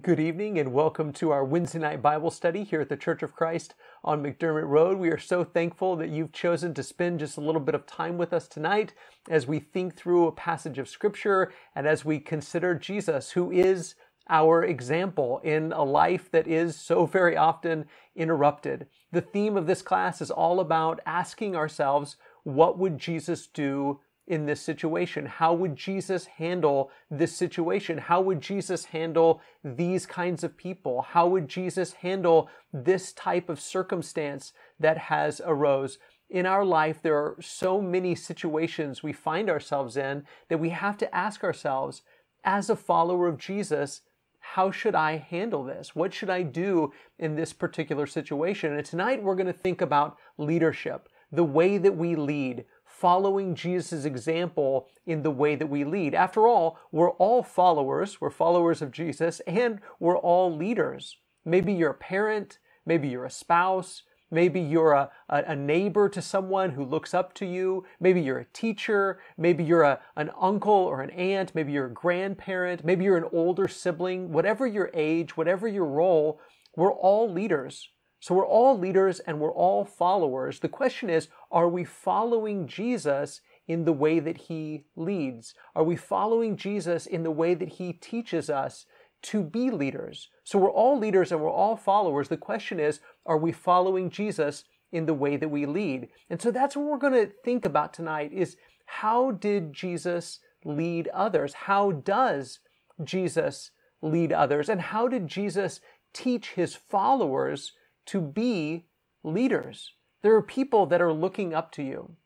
Good evening and welcome to our Wednesday night Bible study here at the Church of Christ on McDermott Road. We are so thankful that you've chosen to spend just a little bit of time with us tonight as we think through a passage of Scripture and as we consider Jesus, who is our example in a life that is so very often interrupted. The theme of this class is all about asking ourselves, what would Jesus do in this situation? How would Jesus handle this situation? How would Jesus handle these kinds of people? How would Jesus handle this type of circumstance that has arose? In our life, there are so many situations we find ourselves in that we have to ask ourselves, as a follower of Jesus, how should I handle this? What should I do in this particular situation? And tonight we're going to think about leadership, the way that we lead, following Jesus' example in the way that we lead. After all, we're all followers, we're followers of Jesus, and we're all leaders. Maybe you're a parent, maybe you're a spouse, maybe you're a, a, neighbor to someone who looks up to you, maybe you're a teacher, maybe you're a, an uncle or an aunt, maybe you're a grandparent, maybe you're an older sibling, whatever your age, whatever your role, we're all leaders. So we're all leaders and we're all followers. The question is, are we following Jesus in the way that he leads? Are we following Jesus in the way that he teaches us to be leaders? So we're all leaders and we're all followers. The question is, are we following Jesus in the way that we lead? And so that's what we're going to think about tonight is how did Jesus lead others? How does Jesus lead others? And how did Jesus teach his followers to be leaders. There are people that are looking up to you.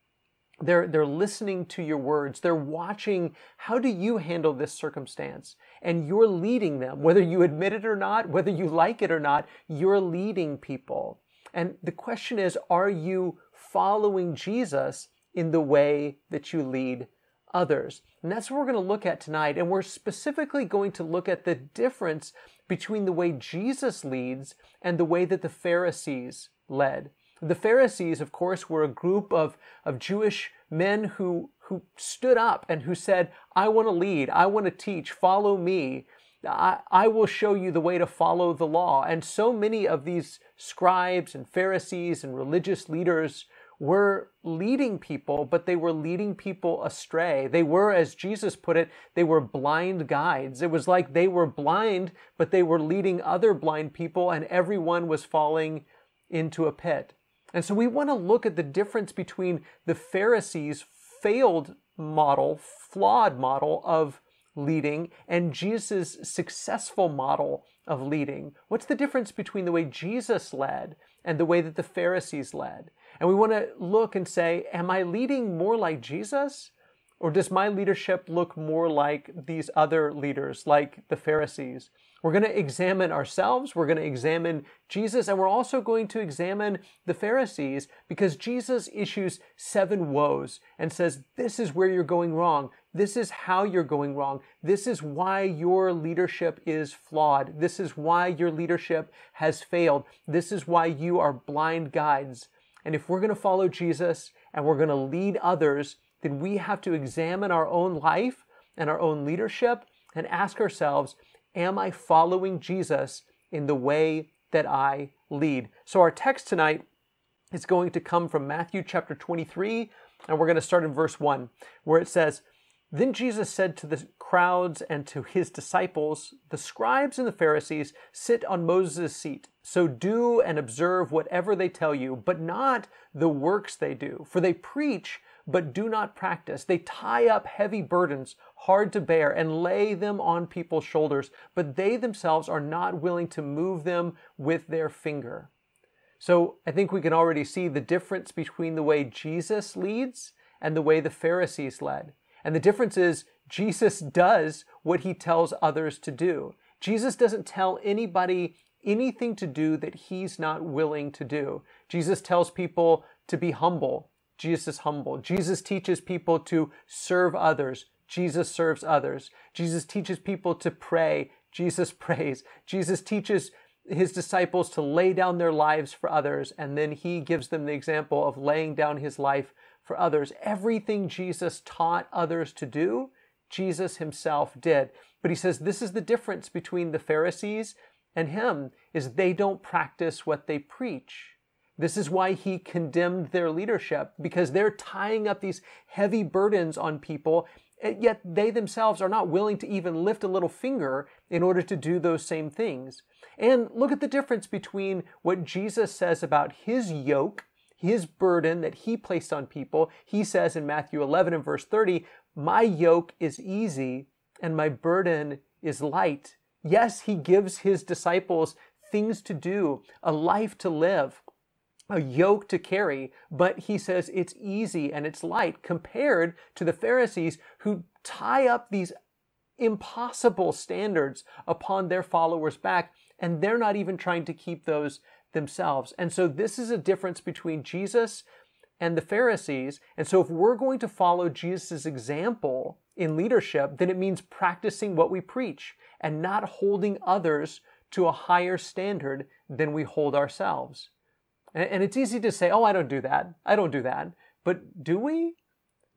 They're, they're listening to your words. They're watching how do you handle this circumstance? And you're leading them, whether you admit it or not, whether you like it or not, you're leading people. And the question is, are you following Jesus in the way that you lead others? And that's what we're going to look at tonight. And we're specifically going to look at the difference between the way Jesus leads and the way that the Pharisees led. The Pharisees, of course, were a group of, of Jewish men who, who stood up and who said, I want to lead, I want to teach, follow me. I, I will show you the way to follow the law. And so many of these scribes and Pharisees and religious leaders were leading people, but they were leading people astray. They were, as Jesus put it, they were blind guides. It was like they were blind, but they were leading other blind people, and everyone was falling into a pit. And so we want to look at the difference between the Pharisees' failed model, flawed model of leading, and Jesus' successful model of leading. What's the difference between the way Jesus led and the way that the Pharisees led? And we want to look and say, am I leading more like Jesus? Or does my leadership look more like these other leaders, like the Pharisees? We're going to examine ourselves, we're going to examine Jesus, and we're also going to examine the Pharisees because Jesus issues seven woes and says, This is where you're going wrong. This is how you're going wrong. This is why your leadership is flawed. This is why your leadership has failed. This is why you are blind guides. And if we're going to follow Jesus and we're going to lead others, then we have to examine our own life and our own leadership and ask ourselves, am I following Jesus in the way that I lead? So our text tonight is going to come from Matthew chapter 23, and we're going to start in verse 1, where it says, then Jesus said to the crowds and to his disciples, The scribes and the Pharisees sit on Moses' seat. So do and observe whatever they tell you, but not the works they do. For they preach, but do not practice. They tie up heavy burdens, hard to bear, and lay them on people's shoulders, but they themselves are not willing to move them with their finger. So I think we can already see the difference between the way Jesus leads and the way the Pharisees led. And the difference is Jesus does what he tells others to do. Jesus doesn't tell anybody anything to do that he's not willing to do. Jesus tells people to be humble. Jesus is humble. Jesus teaches people to serve others. Jesus serves others. Jesus teaches people to pray. Jesus prays. Jesus teaches his disciples to lay down their lives for others, and then he gives them the example of laying down his life for others. Everything Jesus taught others to do, Jesus himself did. But he says this is the difference between the Pharisees and him is they don't practice what they preach. This is why he condemned their leadership because they're tying up these heavy burdens on people, eh, yet they themselves are not willing to even lift a little finger in order to do those same things. And look at the difference between what Jesus says about his yoke, his burden that he placed on people. He says in Matthew 11 and verse 30, My yoke is easy and my burden is light. Yes, he gives his disciples things to do, a life to live a yoke to carry, but he says it's easy and it's light compared to the Pharisees who tie up these impossible standards upon their followers' back, and they're not even trying to keep those themselves. And so this is a difference between Jesus and the Pharisees. And so if we're going to follow Jesus' example in leadership, then it means practicing what we preach and not holding others to a higher standard than we hold ourselves. And, it's easy to say, oh, I don't do that. I don't do that. But do we?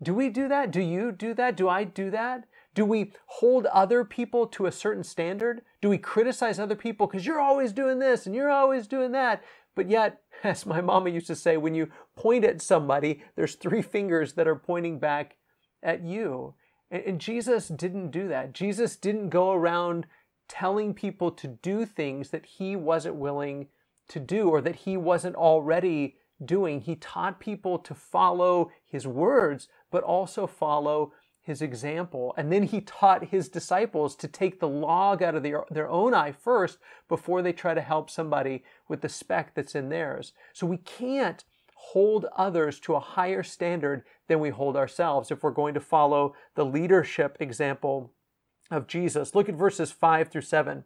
Do we do that? Do you do that? Do I do that? Do we hold other people to a certain standard? Do we criticize other people because you're always doing this and you're always doing that? But yet, as my mama used to say, when you point at somebody, there's three fingers that are pointing back at you. And, and Jesus didn't do that. Jesus didn't go around telling people to do things that he wasn't willing to do or that he wasn't already doing. He taught people to follow his words, but also follow his example. And then he taught his disciples to take the log out of their, their own eye first before they try to help somebody with the speck that's in theirs. So we can't hold others to a higher standard than we hold ourselves if we're going to follow the leadership example of Jesus. Look at verses 5 through 7.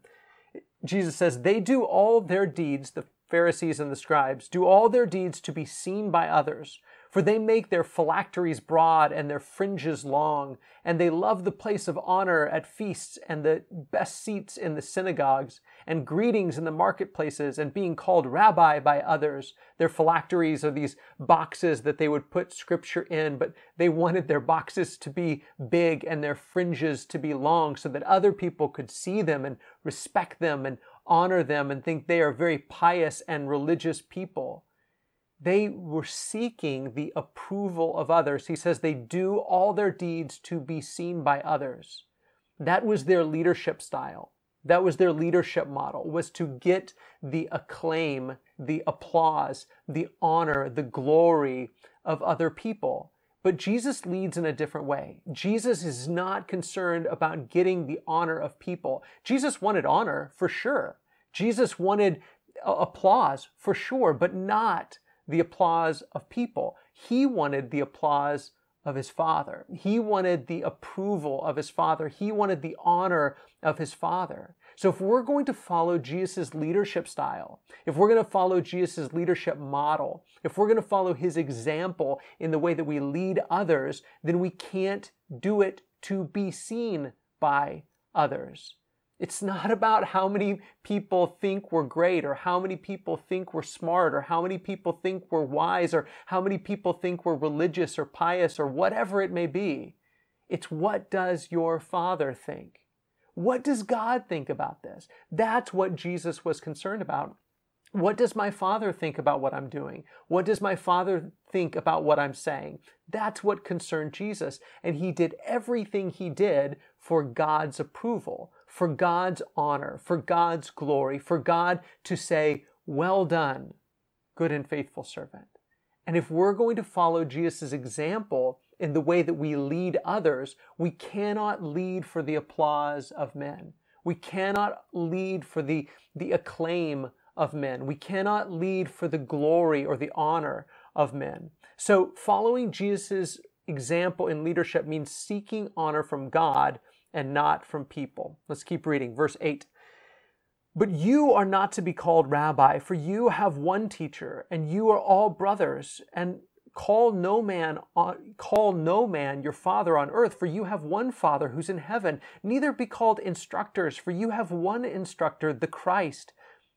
Jesus says, They do all their deeds, the Pharisees and the scribes, do all their deeds to be seen by others. For they make their phylacteries broad and their fringes long, and they love the place of honor at feasts and the best seats in the synagogues, and greetings in the marketplaces, and being called rabbi by others. Their phylacteries are these boxes that they would put scripture in, but they wanted their boxes to be big and their fringes to be long so that other people could see them and respect them and honor them and think they are very pious and religious people. They were seeking the approval of others. He says they do all their deeds to be seen by others. That was their leadership style. That was their leadership model, was to get the acclaim, the applause, the honor, the glory of other people. But Jesus leads in a different way. Jesus is not concerned about getting the honor of people. Jesus wanted honor for sure. Jesus wanted uh, applause for sure, but not the applause of people. He wanted the applause of his father. He wanted the approval of his father. He wanted the honor of his father. So if we're going to follow Jesus' leadership style, if we're going to follow Jesus' leadership model, if we're going to follow his example in the way that we lead others, then we can't do it to be seen by others. It's not about how many people think we're great or how many people think we're smart or how many people think we're wise or how many people think we're religious or pious or whatever it may be. It's what does your father think? What does God think about this? That's what Jesus was concerned about. What does my father think about what I'm doing? What does my father think about what I'm saying? That's what concerned Jesus. And he did everything he did for God's approval, for God's honor, for God's glory, for God to say, Well done, good and faithful servant. And if we're going to follow Jesus' example in the way that we lead others, we cannot lead for the applause of men. We cannot lead for the, the acclaim of men. We cannot lead for the glory or the honor of men. So following Jesus' example in leadership means seeking honor from God and not from people. Let's keep reading. Verse 8. But you are not to be called rabbi, for you have one teacher, and you are all brothers, and call no man on, call no man your father on earth, for you have one father who's in heaven. Neither be called instructors, for you have one instructor, the Christ.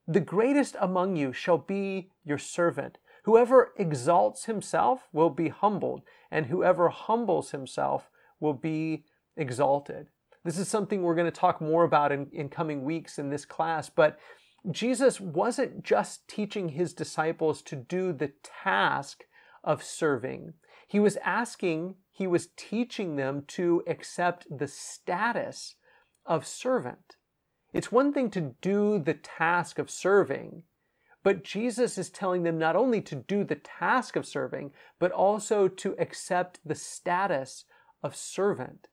The greatest among you shall be your servant. Whoever exalts himself will be humbled, and whoever humbles himself will be exalted. This is something we're going to talk more about in, in coming weeks in this class, but Jesus wasn't just teaching his disciples to do the task of serving. He was asking, he was teaching them to accept the status of servant. It's one thing to do the task of serving, but Jesus is telling them not only to do the task of serving, but also to accept the status of servant.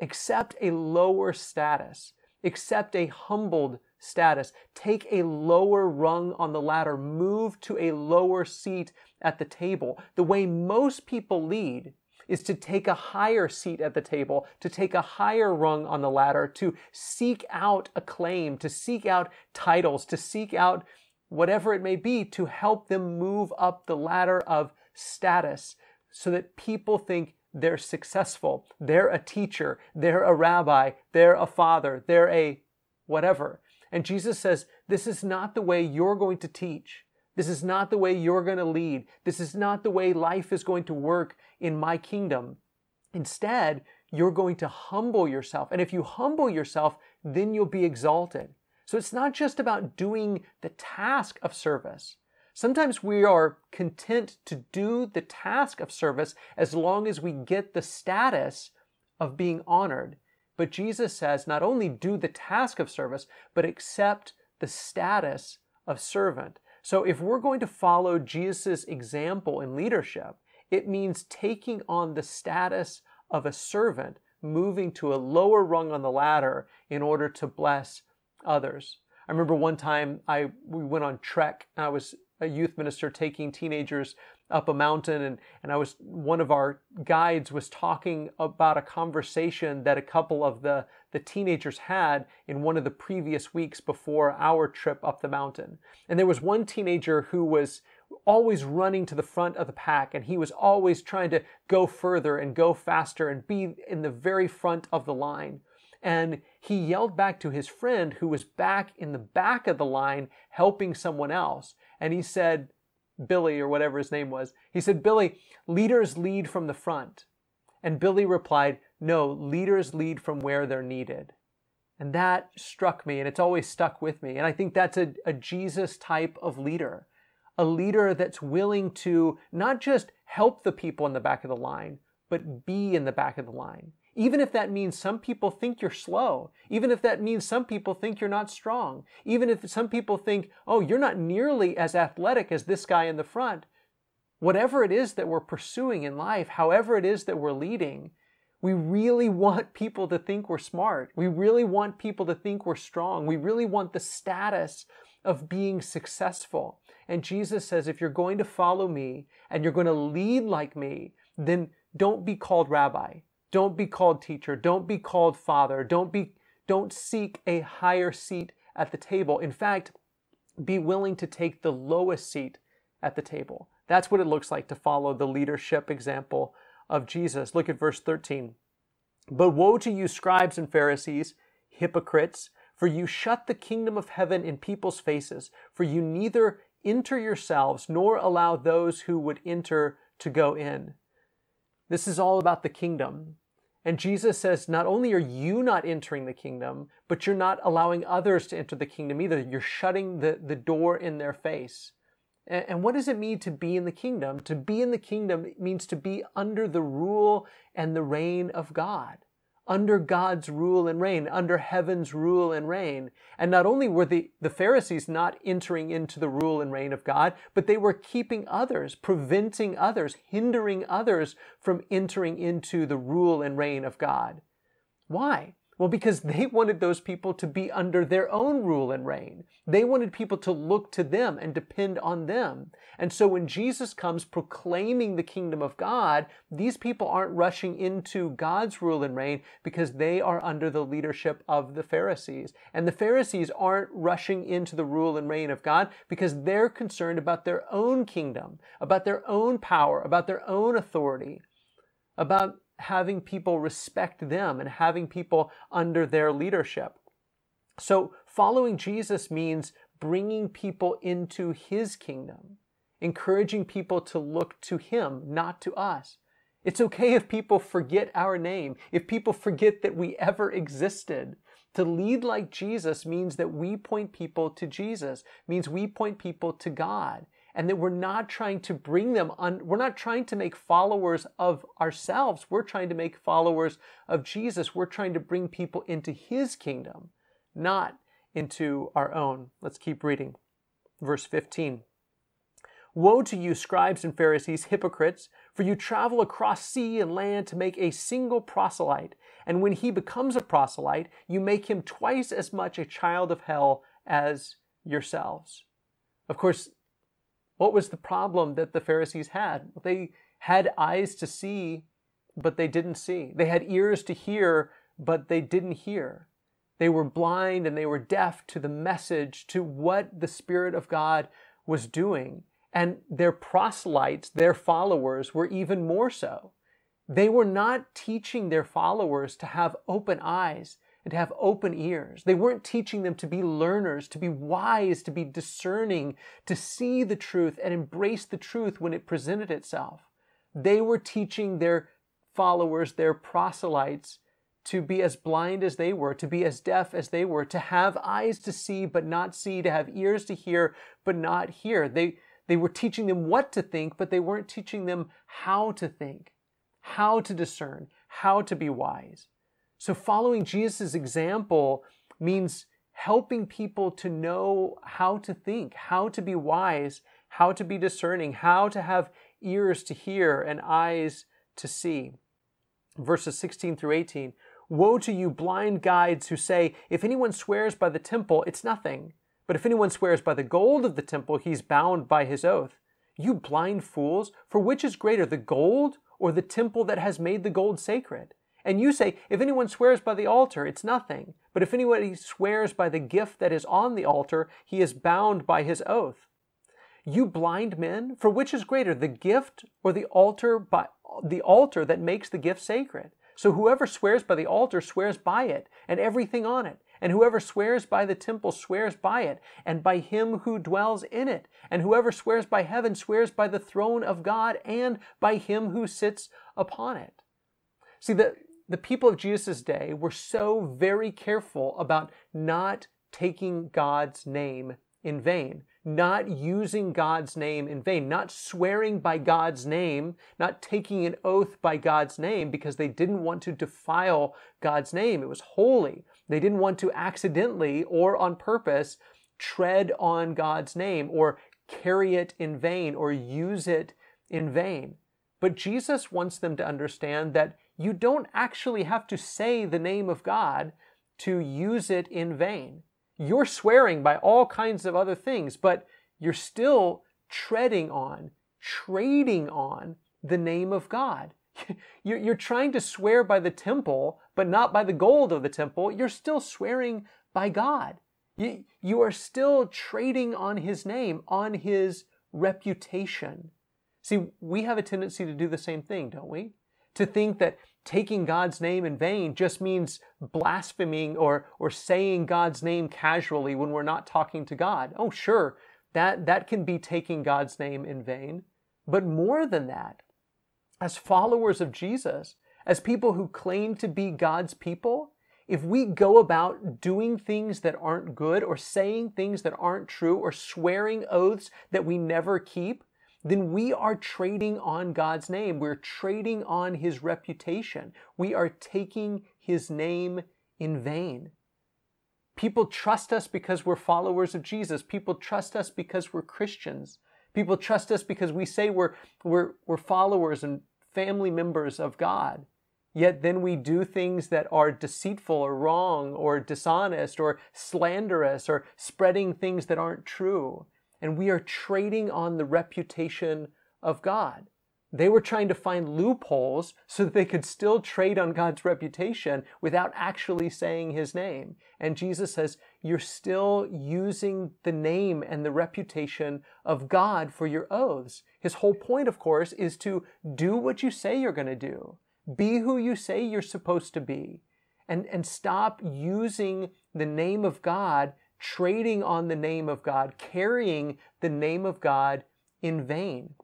Accept a lower status. Accept a humbled status. Take a lower rung on the ladder. Move to a lower seat at the table. The way most people lead is to take a higher seat at the table, to take a higher rung on the ladder, to seek out acclaim, to seek out titles, to seek out whatever it may be, to help them move up the ladder of status so that people think they're successful, they're a teacher, they're a rabbi, they're a father, they're a whatever. And Jesus says, This is not the way you're going to teach. This is not the way you're going to lead. This is not the way life is going to work in my kingdom. Instead, you're going to humble yourself. And if you humble yourself, then you'll be exalted. So it's not just about doing the task of service. Sometimes we are content to do the task of service as long as we get the status of being honored. But Jesus says not only do the task of service, but accept the status of servant. So if we're going to follow Jesus' example in leadership, it means taking on the status of a servant, moving to a lower rung on the ladder in order to bless others. I remember one time I we went on trek. and I was a youth minister taking teenagers up a mountain and, and I was one of our guides was talking about a conversation that a couple of the, the teenagers had in one of the previous weeks before our trip up the mountain. And there was one teenager who was always running to the front of the pack and he was always trying to go further and go faster and be in the very front of the line. And he yelled back to his friend who was back in the back of the line helping someone else. And he said, Billy, or whatever his name was, he said, Billy, leaders lead from the front. And Billy replied, No, leaders lead from where they're needed. And that struck me, and it's always stuck with me. And I think that's a, a Jesus type of leader a leader that's willing to not just help the people in the back of the line, but be in the back of the line. Even if that means some people think you're slow, even if that means some people think you're not strong, even if some people think, oh, you're not nearly as athletic as this guy in the front, whatever it is that we're pursuing in life, however it is that we're leading, we really want people to think we're smart. We really want people to think we're strong. We really want the status of being successful. And Jesus says, if you're going to follow me and you're going to lead like me, then don't be called rabbi. Don't be called teacher. Don't be called father. Don't be, don't seek a higher seat at the table. In fact, be willing to take the lowest seat at the table. That's what it looks like to follow the leadership example of Jesus. Look at verse 13. But woe to you, scribes and Pharisees, hypocrites, for you shut the kingdom of heaven in people's faces, for you neither enter yourselves nor allow those who would enter to go in. This is all about the kingdom. And Jesus says, not only are you not entering the kingdom, but you're not allowing others to enter the kingdom either. You're shutting the, the door in their face. And, and what does it mean to be in the kingdom? To be in the kingdom means to be under the rule and the reign of God under God's rule and reign, under heaven's rule and reign. And not only were the, the Pharisees not entering into the rule and reign of God, but they were keeping others, preventing others, hindering others from entering into the rule and reign of God. Why? Well, because they wanted those people to be under their own rule and reign. They wanted people to look to them and depend on them. And so when Jesus comes proclaiming the kingdom of God, these people aren't rushing into God's rule and reign because they are under the leadership of the Pharisees. And the Pharisees aren't rushing into the rule and reign of God because they're concerned about their own kingdom, about their own power, about their own authority, about having people respect them and having people under their leadership. So following Jesus means bringing people into his kingdom, encouraging people to look to him, not to us. It's okay if people forget our name, if people forget that we ever existed. To lead like Jesus means that we point people to Jesus, means we point people to God, and that we're not trying to bring them on, we're not trying to make followers of ourselves. We're trying to make followers of Jesus. We're trying to bring people into his kingdom, not into our own. Let's keep reading. Verse 15. Woe to you, scribes and Pharisees, hypocrites, for you travel across sea and land to make a single proselyte. And when he becomes a proselyte, you make him twice as much a child of hell as yourselves. Of course, what was the problem that the Pharisees had? They had eyes to see, but they didn't see. They had ears to hear, but they didn't hear. They were blind and they were deaf to the message, to what the Spirit of God was doing. And their proselytes, their followers, were even more so. They were not teaching their followers to have open eyes and to have open ears. They weren't teaching them to be learners, to be wise, to be discerning, to see the truth and embrace the truth when it presented itself. They were teaching their followers, their proselytes, to be as blind as they were, to be as deaf as they were, to have eyes to see but not see, to have ears to hear but not hear. They, they were teaching them what to think, but they weren't teaching them how to think, how to discern, how to be wise. So following Jesus' example means helping people to know how to think, how to be wise, how to be discerning, how to have ears to hear and eyes to see. Verses 16 through 18 Woe to you, blind guides, who say, If anyone swears by the temple, it's nothing. But if anyone swears by the gold of the temple, he's bound by his oath. You blind fools, for which is greater, the gold or the temple that has made the gold sacred? And you say, If anyone swears by the altar, it's nothing. But if anyone swears by the gift that is on the altar, he is bound by his oath. You blind men, for which is greater, the gift or the altar by the altar that makes the gift sacred? So whoever swears by the altar swears by it and everything on it. And whoever swears by the temple swears by it and by him who dwells in it. And whoever swears by heaven swears by the throne of God and by him who sits upon it. See, the, the people of Jesus' day were so very careful about not taking God's name in vain not using God's name in vain, not swearing by God's name, not taking an oath by God's name because they didn't want to defile God's name. It was holy. They didn't want to accidentally or on purpose tread on God's name or carry it in vain or use it in vain. But Jesus wants them to understand that you don't actually have to say the name of God to use it in vain. You're swearing by all kinds of other things, but you're still treading on, trading on the name of God. You're trying to swear by the temple, but not by the gold of the temple. You're still swearing by God. You are still trading on His name, on His reputation. See, we have a tendency to do the same thing, don't we? To think that taking God's name in vain just means blaspheming or, or saying God's name casually when we're not talking to God. Oh, sure, that, that can be taking God's name in vain. But more than that, as followers of Jesus, as people who claim to be God's people, if we go about doing things that aren't good or saying things that aren't true or swearing oaths that we never keep, then we are trading on God's name. We're trading on His reputation. We are taking His name in vain. People trust us because we're followers of Jesus. People trust us because we're Christians. People trust us because we say we're, we're, we're followers and family members of God. Yet then we do things that are deceitful or wrong or dishonest or slanderous or spreading things that aren't true and we are trading on the reputation of God. They were trying to find loopholes so that they could still trade on God's reputation without actually saying his name. And Jesus says, You're still using the name and the reputation of God for your oaths. His whole point, of course, is to do what you say you're going to do, be who you say you're supposed to be, and, and stop using the name of God trading on the name of God, carrying the name of God in vain.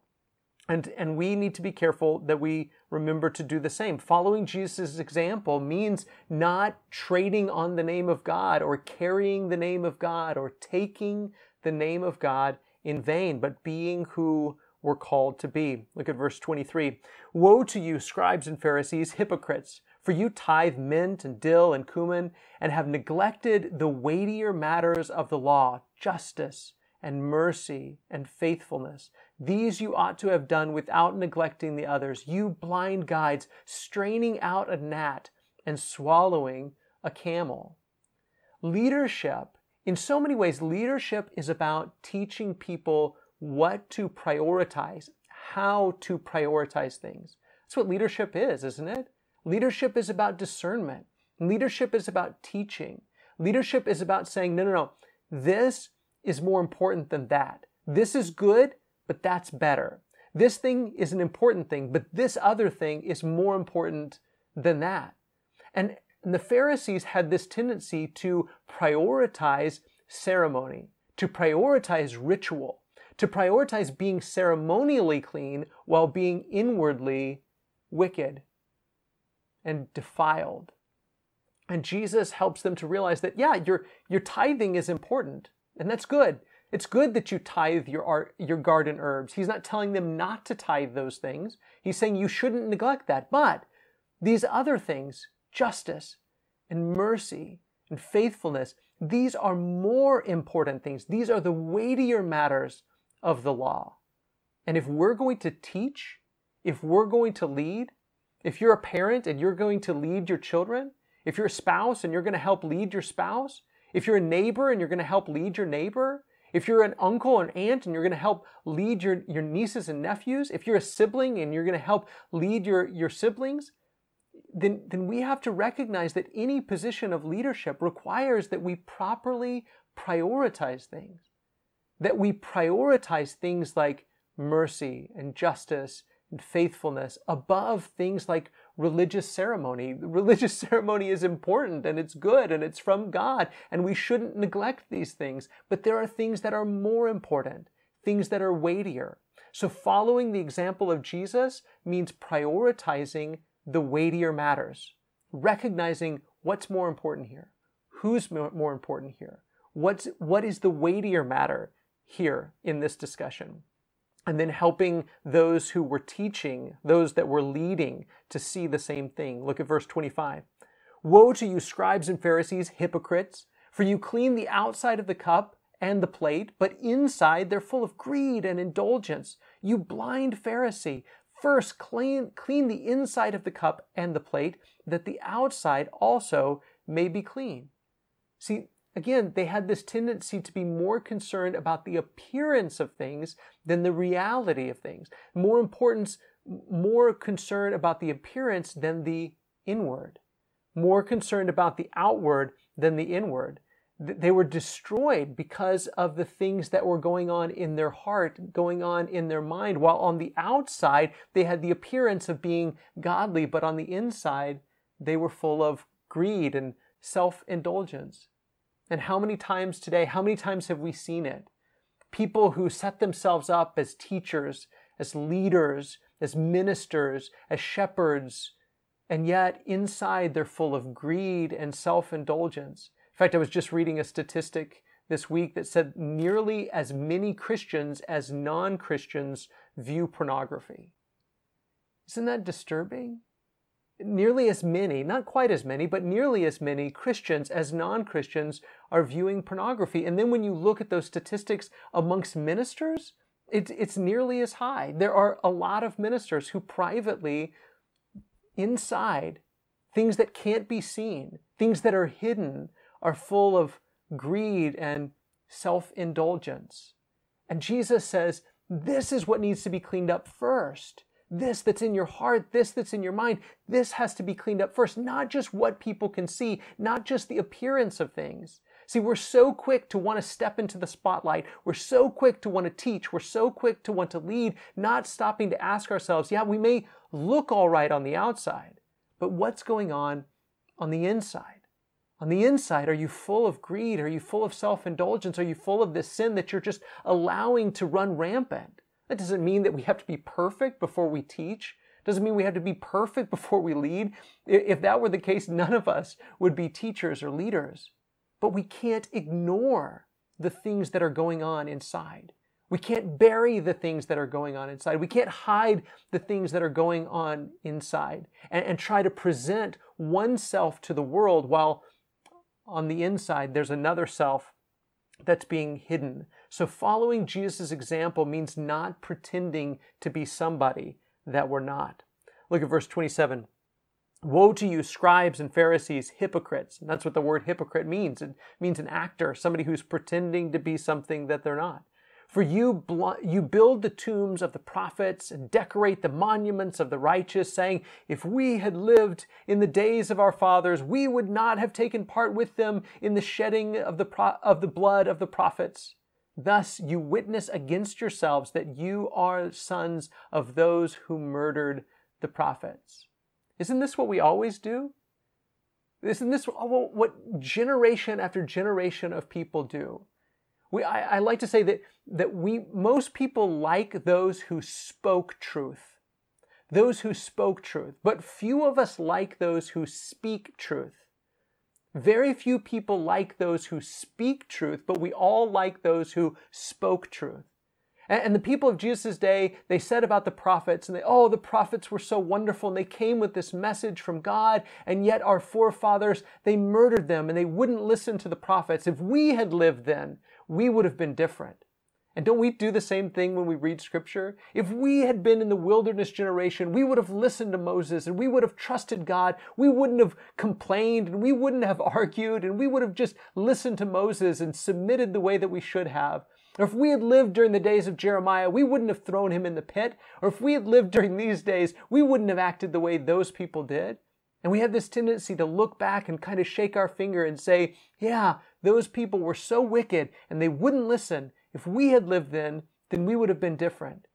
And, and we need to be careful that we remember to do the same. Following Jesus' example means not trading on the name of God or carrying the name of God or taking the name of God in vain, but being who we're called to be. Look at verse 23. Woe to you, scribes and Pharisees, hypocrites! For you tithe mint and dill and cumin, and have neglected the weightier matters of the law, justice and mercy and faithfulness. These you ought to have done without neglecting the others. You blind guides, straining out a gnat and swallowing a camel. Leadership, in so many ways, leadership is about teaching people what to prioritize, how to prioritize things. That's what leadership is, isn't it? Leadership is about discernment. Leadership is about teaching. Leadership is about saying, no, no, no, this is more important than that. This is good, but that's better. This thing is an important thing, but this other thing is more important than that. And the Pharisees had this tendency to prioritize ceremony, to prioritize ritual, to prioritize being ceremonially clean while being inwardly wicked and defiled. And Jesus helps them to realize that, yeah, your, your tithing is important, and that's good. It's good that you tithe your art, your garden herbs. He's not telling them not to tithe those things. He's saying you shouldn't neglect that. But these other things, justice and mercy and faithfulness, these are more important things. These are the weightier matters of the law. And if we're going to teach, if we're going to lead, if you're a parent and you're going to lead your children, if you're a spouse and you're going to help lead your spouse, if you're a neighbor and you're going to help lead your neighbor, if you're an uncle or an aunt and you're going to help lead your, your nieces and nephews, if you're a sibling and you're going to help lead your, your siblings, then, then we have to recognize that any position of leadership requires that we properly prioritize things, that we prioritize things like mercy and justice faithfulness above things like religious ceremony. Religious ceremony is important and it's good and it's from God, and we shouldn't neglect these things. But there are things that are more important, things that are weightier. So, following the example of Jesus means prioritizing the weightier matters, recognizing what's more important here, who's more important here, what's, what is the weightier matter here in this discussion and then helping those who were teaching, those that were leading, to see the same thing. Look at verse 25. Woe to you, scribes and Pharisees, hypocrites, for you clean the outside of the cup and the plate, but inside they're full of greed and indulgence. You blind Pharisee, first clean, clean the inside of the cup and the plate, that the outside also may be clean. See, Again, they had this tendency to be more concerned about the appearance of things than the reality of things. More importance, more concerned about the appearance than the inward. More concerned about the outward than the inward. They were destroyed because of the things that were going on in their heart, going on in their mind, while on the outside, they had the appearance of being godly, but on the inside, they were full of greed and self indulgence. And how many times today, how many times have we seen it? People who set themselves up as teachers, as leaders, as ministers, as shepherds, and yet inside they're full of greed and self indulgence. In fact, I was just reading a statistic this week that said nearly as many Christians as non Christians view pornography. Isn't that disturbing? Nearly as many, not quite as many, but nearly as many Christians as non Christians are viewing pornography. And then when you look at those statistics amongst ministers, it's, it's nearly as high. There are a lot of ministers who privately, inside, things that can't be seen, things that are hidden, are full of greed and self indulgence. And Jesus says, this is what needs to be cleaned up first this that's in your heart, this that's in your mind, this has to be cleaned up first. Not just what people can see, not just the appearance of things. See, we're so quick to want to step into the spotlight. We're so quick to want to teach. We're so quick to want to lead, not stopping to ask ourselves, yeah, we may look all right on the outside, but what's going on on the inside? On the inside, are you full of greed? Are you full of self indulgence? Are you full of this sin that you're just allowing to run rampant? That doesn't mean that we have to be perfect before we teach. Doesn't mean we have to be perfect before we lead. If that were the case, none of us would be teachers or leaders. But we can't ignore the things that are going on inside. We can't bury the things that are going on inside. We can't hide the things that are going on inside and, and try to present oneself to the world while on the inside there's another self that's being hidden. So following Jesus' example means not pretending to be somebody that we're not. Look at verse 27. Woe to you, scribes and Pharisees, hypocrites. And that's what the word hypocrite means. It means an actor, somebody who's pretending to be something that they're not. For you, you build the tombs of the prophets and decorate the monuments of the righteous, saying, If we had lived in the days of our fathers, we would not have taken part with them in the shedding of the, pro- of the blood of the prophets. Thus you witness against yourselves that you are sons of those who murdered the prophets. Isn't this what we always do? Isn't this what generation after generation of people do? We, I, I like to say that, that we, most people like those who spoke truth. Those who spoke truth. But few of us like those who speak truth. Very few people like those who speak truth, but we all like those who spoke truth. And, the people of Jesus' day, they said about the prophets, and they, oh, the prophets were so wonderful, and they came with this message from God, and yet our forefathers, they murdered them, and they wouldn't listen to the prophets. If we had lived then, we would have been different. And don't we do the same thing when we read scripture? If we had been in the wilderness generation, we would have listened to Moses and we would have trusted God. We wouldn't have complained and we wouldn't have argued and we would have just listened to Moses and submitted the way that we should have. Or if we had lived during the days of Jeremiah, we wouldn't have thrown him in the pit. Or if we had lived during these days, we wouldn't have acted the way those people did. And we have this tendency to look back and kind of shake our finger and say, yeah, those people were so wicked and they wouldn't listen. If we had lived then, then we would have been different.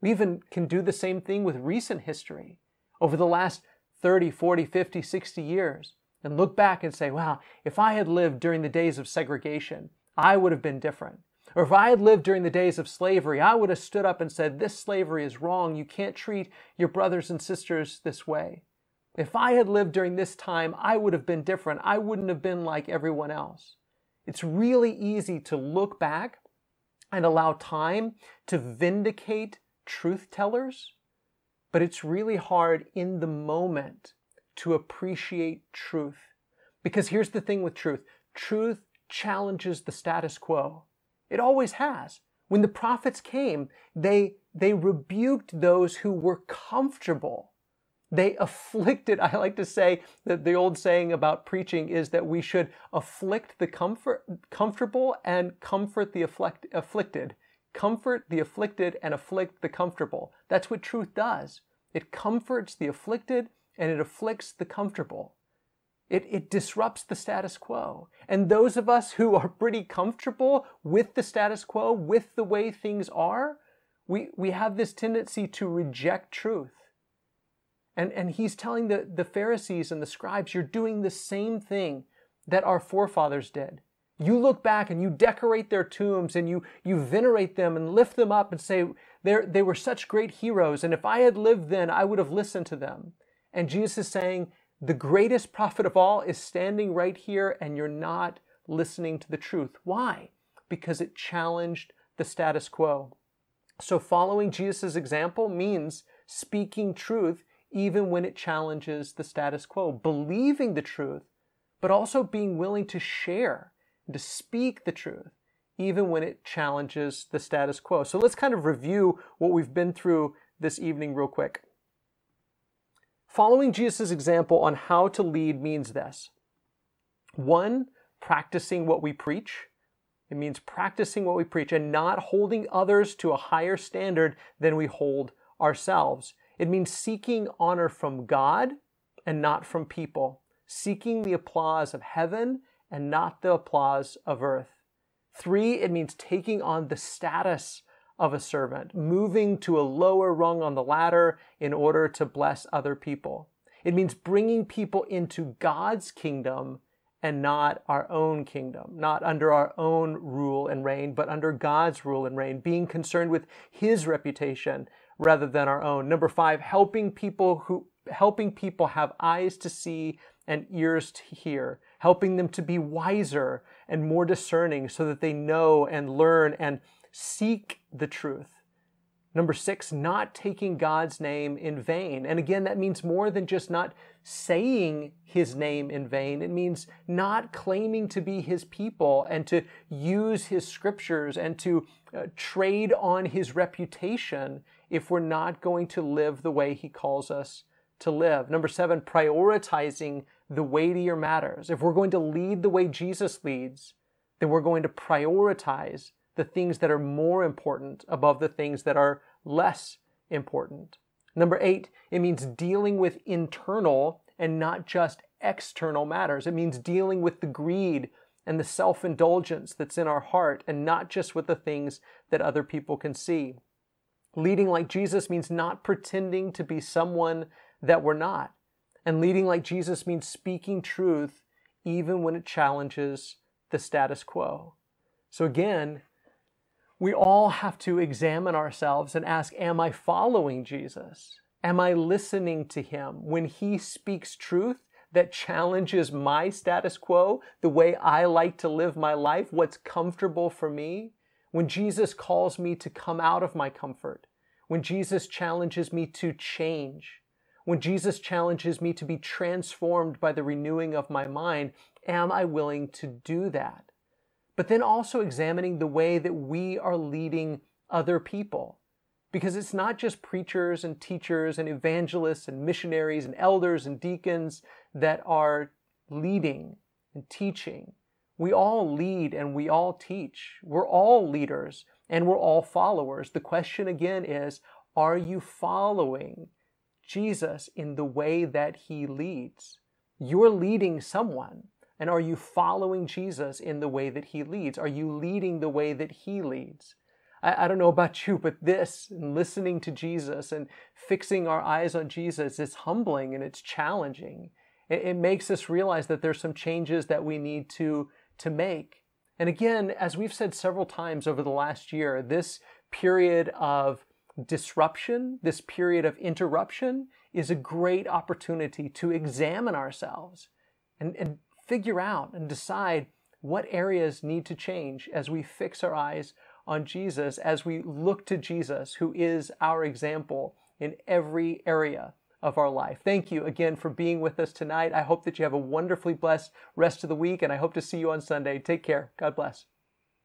We even can do the same thing with recent history over the last 30, 40, 50, 60 years and look back and say, wow, if I had lived during the days of segregation, I would have been different. Or if I had lived during the days of slavery, I would have stood up and said, This slavery is wrong. You can't treat your brothers and sisters this way. If I had lived during this time, I would have been different. I wouldn't have been like everyone else. It's really easy to look back and allow time to vindicate truth tellers, but it's really hard in the moment to appreciate truth. Because here's the thing with truth truth challenges the status quo. It always has. When the prophets came, they, they rebuked those who were comfortable they afflicted, I like to say that the old saying about preaching is that we should afflict the comfort, comfortable and comfort the afflict, afflicted. Comfort the afflicted and afflict the comfortable. That's what truth does. It comforts the afflicted and it afflicts the comfortable. It, it disrupts the status quo. And those of us who are pretty comfortable with the status quo, with the way things are, we, we have this tendency to reject truth. And, and he's telling the, the Pharisees and the scribes, you're doing the same thing that our forefathers did. You look back and you decorate their tombs and you, you venerate them and lift them up and say, they were such great heroes. And if I had lived then, I would have listened to them. And Jesus is saying, the greatest prophet of all is standing right here and you're not listening to the truth. Why? Because it challenged the status quo. So following Jesus' example means speaking truth even when it challenges the status quo, believing the truth, but also being willing to share and to speak the truth, even when it challenges the status quo. So let's kind of review what we've been through this evening real quick. Following Jesus' example on how to lead means this. One, practicing what we preach. It means practicing what we preach and not holding others to a higher standard than we hold ourselves. It means seeking honor from God and not from people, seeking the applause of heaven and not the applause of earth. Three, it means taking on the status of a servant, moving to a lower rung on the ladder in order to bless other people. It means bringing people into God's kingdom and not our own kingdom, not under our own rule and reign, but under God's rule and reign, being concerned with his reputation rather than our own. Number five, helping people who helping people have eyes to see and ears to hear, helping them to be wiser and more discerning so that they know and learn and seek the truth. Number six, not taking God's name in vain. And again, that means more than just not saying his name in vain. It means not claiming to be his people and to use his scriptures and to uh, trade on his reputation if we're not going to live the way he calls us to live. Number seven, prioritizing the weightier matters. If we're going to lead the way Jesus leads, then we're going to prioritize the things that are more important above the things that are less important. Number eight, it means dealing with internal and not just external matters. It means dealing with the greed and the self indulgence that's in our heart and not just with the things that other people can see. Leading like Jesus means not pretending to be someone that we're not. And leading like Jesus means speaking truth even when it challenges the status quo. So again, we all have to examine ourselves and ask, Am I following Jesus? Am I listening to him when he speaks truth that challenges my status quo, the way I like to live my life, what's comfortable for me? When Jesus calls me to come out of my comfort, when Jesus challenges me to change, when Jesus challenges me to be transformed by the renewing of my mind, am I willing to do that? but then also examining the way that we are leading other people. Because it's not just preachers and teachers and evangelists and missionaries and elders and deacons that are leading and teaching. We all lead and we all teach. We're all leaders and we're all followers. The question again is are you following Jesus in the way that he leads? You're leading someone. And are you following Jesus in the way that he leads? Are you leading the way that he leads? I, don't know about you, but this, listening to Jesus and fixing our eyes on Jesus, is humbling and it's challenging. It, it makes us realize that there's some changes that we need to, to make. And again, as we've said several times over the last year, this period of disruption, this period of interruption, is a great opportunity to examine ourselves and, and figure out and decide what areas need to change as we fix our eyes on Jesus, as we look to Jesus, who is our example in every area of our life. Thank you again for being with us tonight. I hope that you have a wonderfully blessed rest of the week, and I hope to see you on Sunday. Take care. God bless.